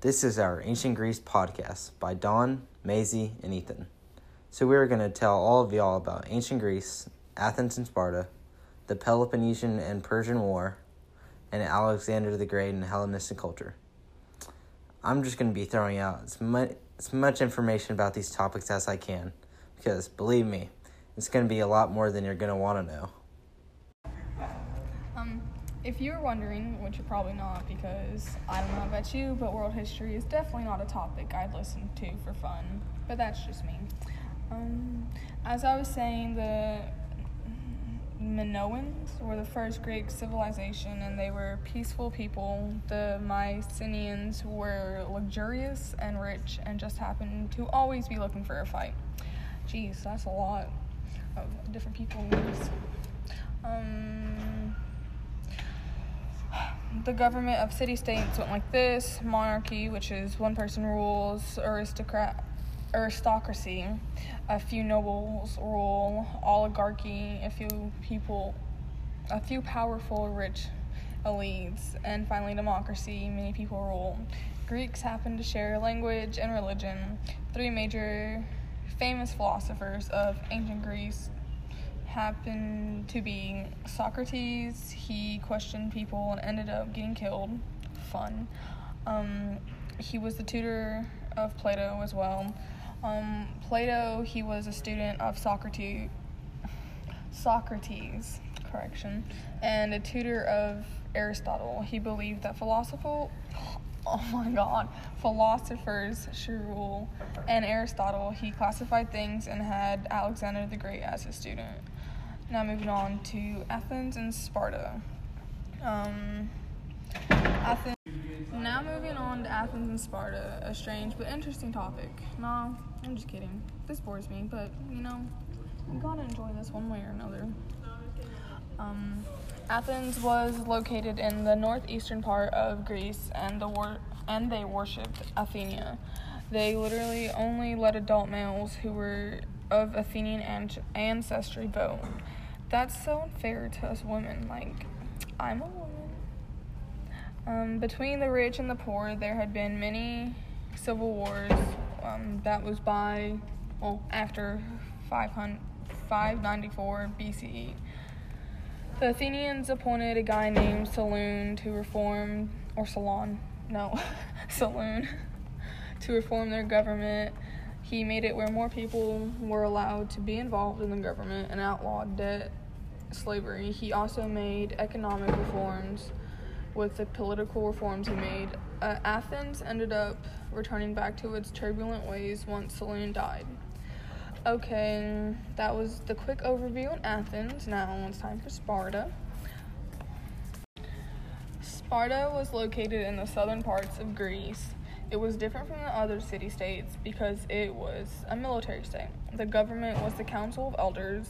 This is our Ancient Greece podcast by Don, Maisie, and Ethan. So, we are going to tell all of y'all about ancient Greece, Athens and Sparta, the Peloponnesian and Persian War, and Alexander the Great and Hellenistic culture. I'm just going to be throwing out as much, as much information about these topics as I can because, believe me, it's going to be a lot more than you're going to want to know. If you're wondering, which you're probably not because I don't know about you, but world history is definitely not a topic I'd listen to for fun. But that's just me. Um, as I was saying, the Minoans were the first Greek civilization and they were peaceful people. The Mycenaeans were luxurious and rich and just happened to always be looking for a fight. Jeez, that's a lot of different people. Um, the government of city states went like this monarchy, which is one person rules, aristocrat, aristocracy, a few nobles rule, oligarchy, a few people, a few powerful, rich elites, and finally democracy, many people rule. Greeks happen to share language and religion. Three major famous philosophers of ancient Greece happen to be Socrates. He questioned people and ended up getting killed. Fun. Um, he was the tutor of Plato as well. Um, Plato, he was a student of Socrates. Socrates, correction, and a tutor of Aristotle. He believed that philosophical oh my god, philosophers should rule. And Aristotle, he classified things and had Alexander the Great as his student. Now moving on to Athens and Sparta. Um, Athens. Now moving on to Athens and Sparta, a strange but interesting topic. No, I'm just kidding. This bores me, but you know, you gotta enjoy this one way or another. Um, Athens was located in the northeastern part of Greece, and the wor- and they worshipped Athena. They literally only let adult males who were of Athenian an- ancestry vote. That's so unfair to us women. Like, I'm a woman. Um, between the rich and the poor, there had been many civil wars. Um, that was by, well, after 500, 594 BCE. The Athenians appointed a guy named Solon to reform, or Salon, no, Solon, to reform their government. He made it where more people were allowed to be involved in the government and outlawed debt slavery. He also made economic reforms with the political reforms he made. Uh, Athens ended up returning back to its turbulent ways once Solon died. Okay, that was the quick overview on Athens. Now it's time for Sparta. Sparta was located in the southern parts of Greece. It was different from the other city states because it was a military state. The government was the Council of Elders,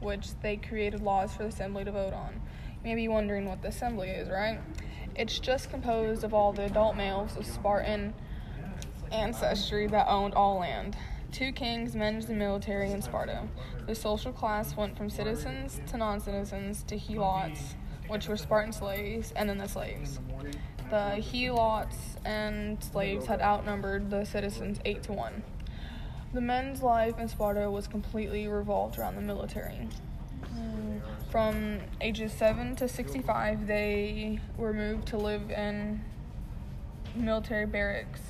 which they created laws for the assembly to vote on. You may be wondering what the assembly is, right? It's just composed of all the adult males of Spartan ancestry that owned all land. Two kings managed the military in Sparta. The social class went from citizens to non citizens to helots, which were Spartan slaves, and then the slaves. The helots and slaves had outnumbered the citizens 8 to 1. The men's life in Sparta was completely revolved around the military. From ages 7 to 65, they were moved to live in military barracks.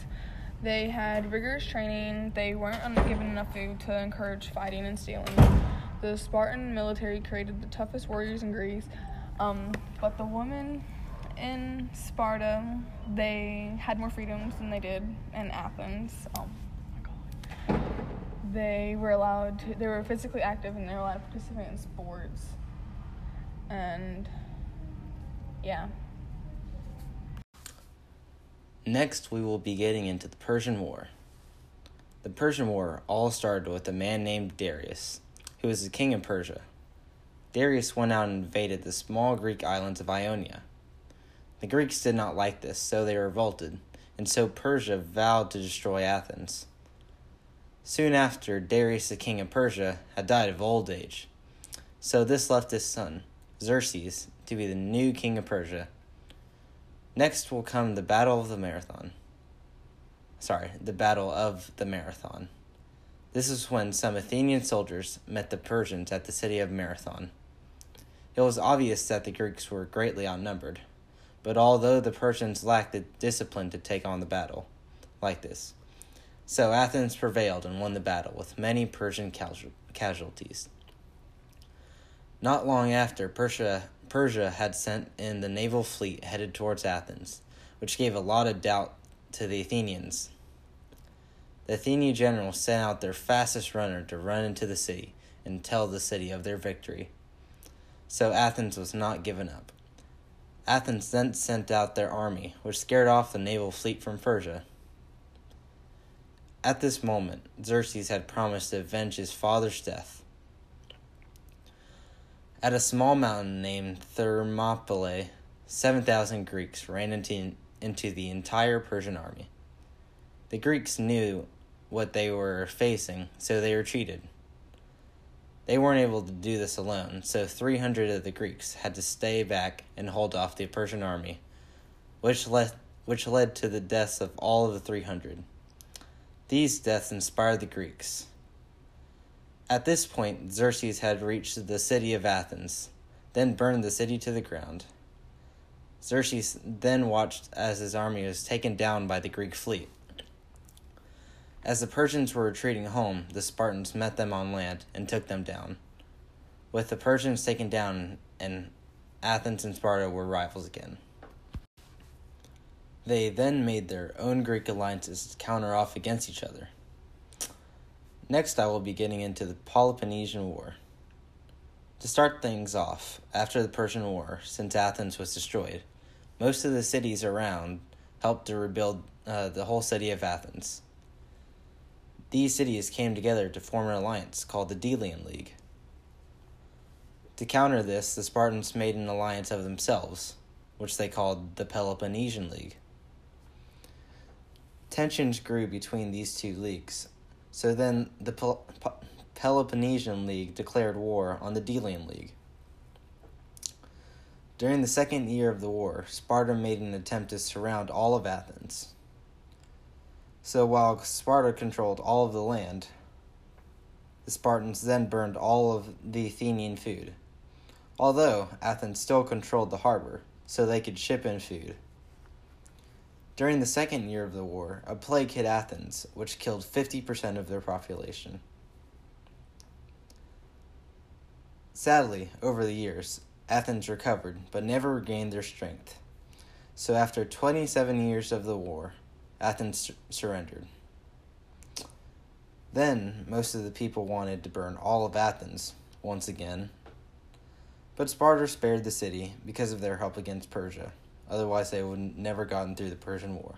They had rigorous training, they weren't given enough food to encourage fighting and stealing. The Spartan military created the toughest warriors in Greece, um, but the women in Sparta, they had more freedoms than they did in Athens. Oh my god. They were allowed to, they were physically active and they were allowed to participate in sports. And yeah. Next, we will be getting into the Persian War. The Persian War all started with a man named Darius, who was the king of Persia. Darius went out and invaded the small Greek islands of Ionia. The Greeks did not like this, so they revolted, and so Persia vowed to destroy Athens. Soon after, Darius, the king of Persia, had died of old age, so this left his son, Xerxes, to be the new king of Persia. Next will come the Battle of the Marathon. sorry, the Battle of the Marathon. This is when some Athenian soldiers met the Persians at the city of Marathon. It was obvious that the Greeks were greatly outnumbered, but although the Persians lacked the discipline to take on the battle like this, so Athens prevailed and won the battle with many Persian casualties. Not long after, Persia, Persia had sent in the naval fleet headed towards Athens, which gave a lot of doubt to the Athenians. The Athenian generals sent out their fastest runner to run into the city and tell the city of their victory. So Athens was not given up. Athens then sent out their army, which scared off the naval fleet from Persia. At this moment, Xerxes had promised to avenge his father's death. At a small mountain named Thermopylae, 7,000 Greeks ran into, into the entire Persian army. The Greeks knew what they were facing, so they retreated. They weren't able to do this alone, so 300 of the Greeks had to stay back and hold off the Persian army, which led, which led to the deaths of all of the 300. These deaths inspired the Greeks. At this point, Xerxes had reached the city of Athens, then burned the city to the ground. Xerxes then watched as his army was taken down by the Greek fleet. As the Persians were retreating home, the Spartans met them on land and took them down. With the Persians taken down, and Athens and Sparta were rivals again. They then made their own Greek alliances to counter off against each other. Next, I will be getting into the Peloponnesian War. To start things off, after the Persian War, since Athens was destroyed, most of the cities around helped to rebuild uh, the whole city of Athens. These cities came together to form an alliance called the Delian League. To counter this, the Spartans made an alliance of themselves, which they called the Peloponnesian League. Tensions grew between these two leagues, so then the Pel- Peloponnesian League declared war on the Delian League. During the second year of the war, Sparta made an attempt to surround all of Athens. So while Sparta controlled all of the land, the Spartans then burned all of the Athenian food. Although Athens still controlled the harbor, so they could ship in food. During the second year of the war, a plague hit Athens, which killed 50% of their population. Sadly, over the years, Athens recovered but never regained their strength. So, after 27 years of the war, Athens surrendered. Then, most of the people wanted to burn all of Athens once again. But Sparta spared the city because of their help against Persia. Otherwise, they would never gotten through the Persian War.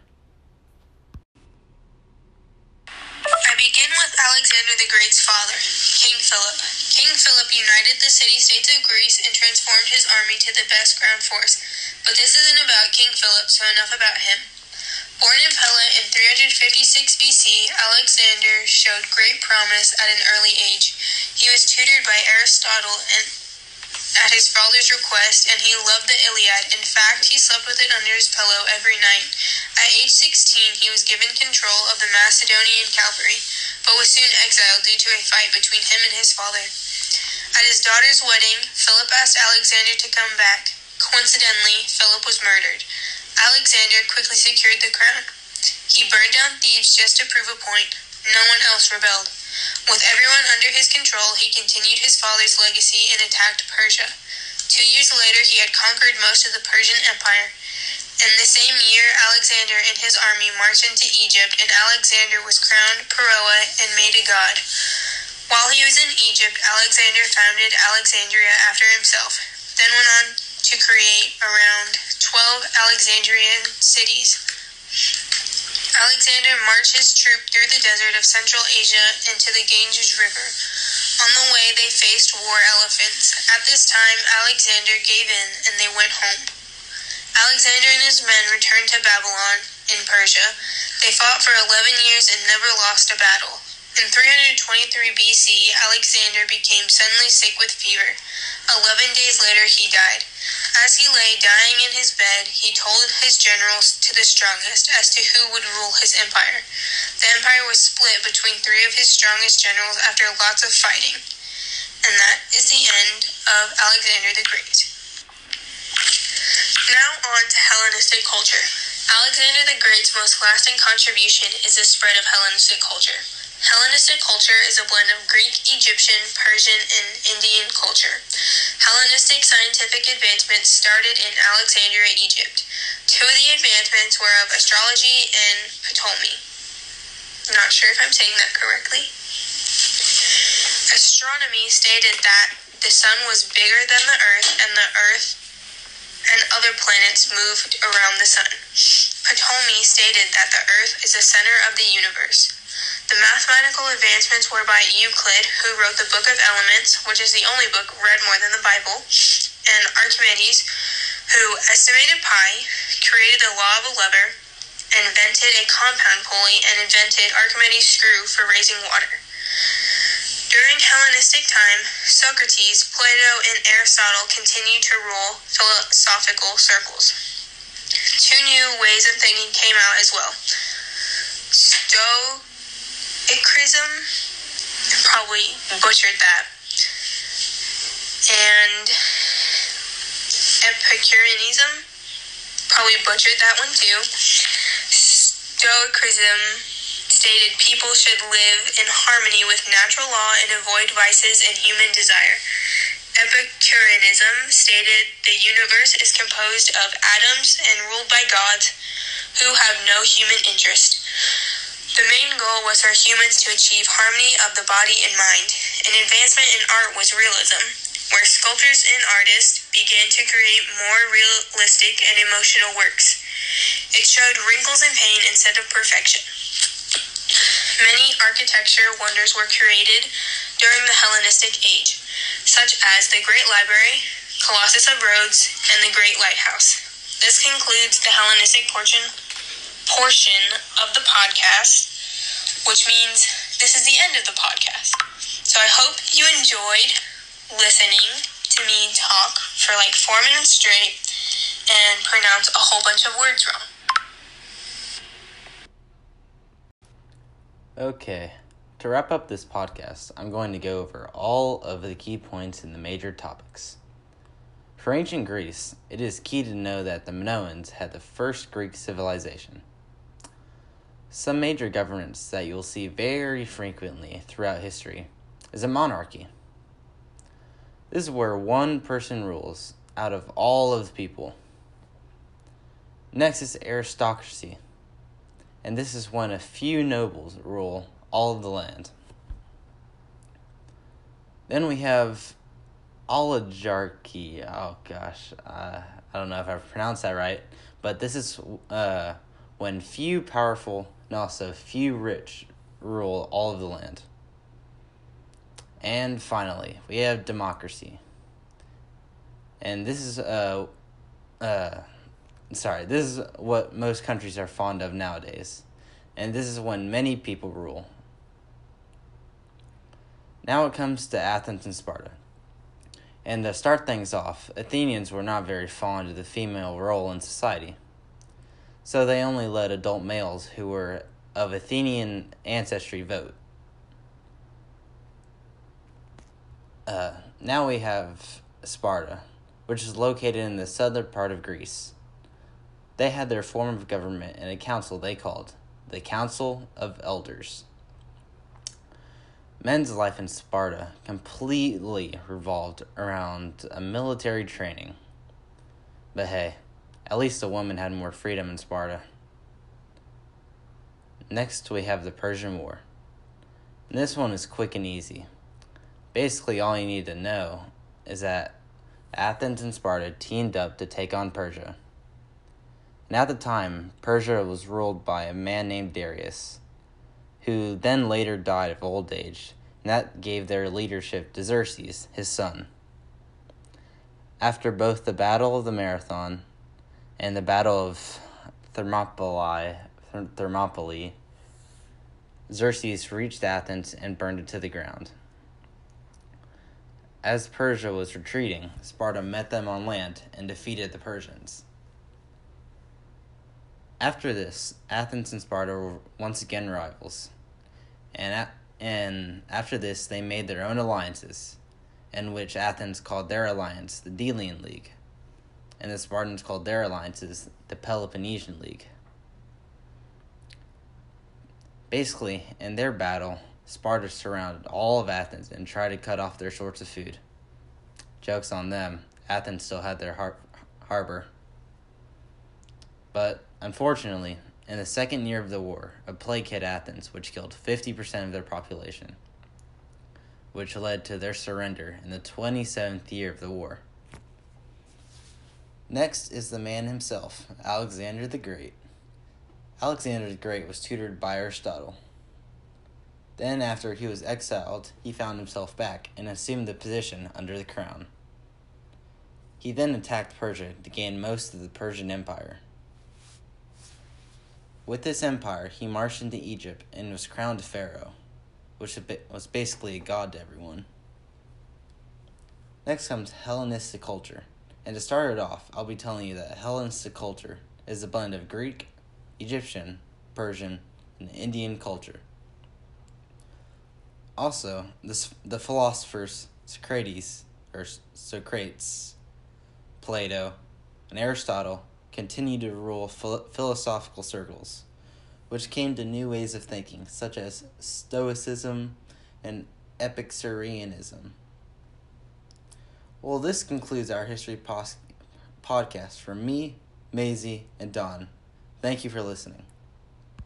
I begin with Alexander the Great's father, King Philip. King Philip united the city states of Greece and transformed his army to the best ground force. But this isn't about King Philip, so enough about him. Born in Pella in 356 BC, Alexander showed great promise at an early age. He was tutored by Aristotle and at his father's request, and he loved the Iliad. In fact, he slept with it under his pillow every night. At age 16, he was given control of the Macedonian cavalry, but was soon exiled due to a fight between him and his father. At his daughter's wedding, Philip asked Alexander to come back. Coincidentally, Philip was murdered. Alexander quickly secured the crown. He burned down Thebes just to prove a point. No one else rebelled. With everyone under his control, he continued his father's legacy and attacked Persia. Two years later, he had conquered most of the Persian Empire. In the same year, Alexander and his army marched into Egypt, and Alexander was crowned Pharaoh and made a god. While he was in Egypt, Alexander founded Alexandria after himself, then went on to create around 12 Alexandrian cities. Alexander marched his troop through the desert of Central Asia into the Ganges River. On the way, they faced war elephants. At this time, Alexander gave in and they went home. Alexander and his men returned to Babylon in Persia. They fought for 11 years and never lost a battle. In 323 BC, Alexander became suddenly sick with fever. Eleven days later, he died. As he lay dying in his bed, he told his generals to the strongest as to who would rule his empire. The empire was split between three of his strongest generals after lots of fighting. And that is the end of Alexander the Great. Now on to Hellenistic culture. Alexander the Great's most lasting contribution is the spread of Hellenistic culture. Hellenistic culture is a blend of Greek, Egyptian, Persian, and Indian culture. Hellenistic scientific advancements started in Alexandria, Egypt. Two of the advancements were of astrology and Ptolemy. Not sure if I'm saying that correctly. Astronomy stated that the sun was bigger than the earth and the earth and other planets moved around the sun. Ptolemy stated that the earth is the center of the universe. The mathematical advancements were by Euclid, who wrote the Book of Elements, which is the only book read more than the Bible, and Archimedes, who estimated pi, created the law of a lever, invented a compound pulley, and invented Archimedes' screw for raising water. During Hellenistic time, Socrates, Plato, and Aristotle continued to rule philosophical circles. Two new ways of thinking came out as well. Sto Icrism, probably butchered that, and Epicureanism, probably butchered that one too. Stoicism stated people should live in harmony with natural law and avoid vices and human desire. Epicureanism stated the universe is composed of atoms and ruled by gods who have no human interest. The main goal was for humans to achieve harmony of the body and mind. An advancement in art was realism, where sculptors and artists began to create more realistic and emotional works. It showed wrinkles and pain instead of perfection. Many architecture wonders were created during the Hellenistic Age, such as the Great Library, Colossus of Rhodes, and the Great Lighthouse. This concludes the Hellenistic portion portion of the podcast, which means this is the end of the podcast. So I hope you enjoyed listening to me talk for like four minutes straight and pronounce a whole bunch of words wrong. Okay, to wrap up this podcast, I'm going to go over all of the key points in the major topics. For ancient Greece, it is key to know that the Minoans had the first Greek civilization. Some major governments that you'll see very frequently throughout history is a monarchy. This is where one person rules out of all of the people. Next is aristocracy, and this is when a few nobles rule all of the land. Then we have oligarchy. Oh gosh, uh, I don't know if I pronounced that right, but this is uh, when few powerful and also few rich rule all of the land. And finally, we have democracy. And this is uh uh sorry, this is what most countries are fond of nowadays. And this is when many people rule. Now it comes to Athens and Sparta. And to start things off, Athenians were not very fond of the female role in society. So they only let adult males who were of Athenian ancestry vote. Uh, now we have Sparta, which is located in the southern part of Greece. They had their form of government in a council they called the Council of Elders. Men's life in Sparta completely revolved around a military training. But hey, at least a woman had more freedom in Sparta. Next, we have the Persian War. And this one is quick and easy. Basically, all you need to know is that Athens and Sparta teamed up to take on Persia. And at the time, Persia was ruled by a man named Darius, who then later died of old age, and that gave their leadership to Xerxes, his son. After both the Battle of the Marathon and the Battle of Thermopylae, Thermopylae, Xerxes reached Athens and burned it to the ground. As Persia was retreating, Sparta met them on land and defeated the Persians. After this, Athens and Sparta were once again rivals. And, a- and after this, they made their own alliances, in which Athens called their alliance the Delian League, and the Spartans called their alliances the Peloponnesian League. Basically, in their battle, Sparta surrounded all of Athens and tried to cut off their source of food. Joke's on them, Athens still had their har- harbor. But unfortunately, in the second year of the war, a plague hit Athens, which killed 50% of their population, which led to their surrender in the 27th year of the war. Next is the man himself, Alexander the Great. Alexander the Great was tutored by Aristotle. Then, after he was exiled, he found himself back and assumed the position under the crown. He then attacked Persia to gain most of the Persian Empire. With this empire, he marched into Egypt and was crowned Pharaoh, which was basically a god to everyone. Next comes Hellenistic culture. And to start it off, I'll be telling you that Hellenistic culture is a blend of Greek, Egyptian, Persian, and Indian culture. Also, this, the philosophers Socrates, or Socrates, Plato, and Aristotle continued to rule phil- philosophical circles, which came to new ways of thinking, such as Stoicism and Epicureanism. Well, this concludes our history pos- podcast from me, Maisie, and Don. Thank you for listening.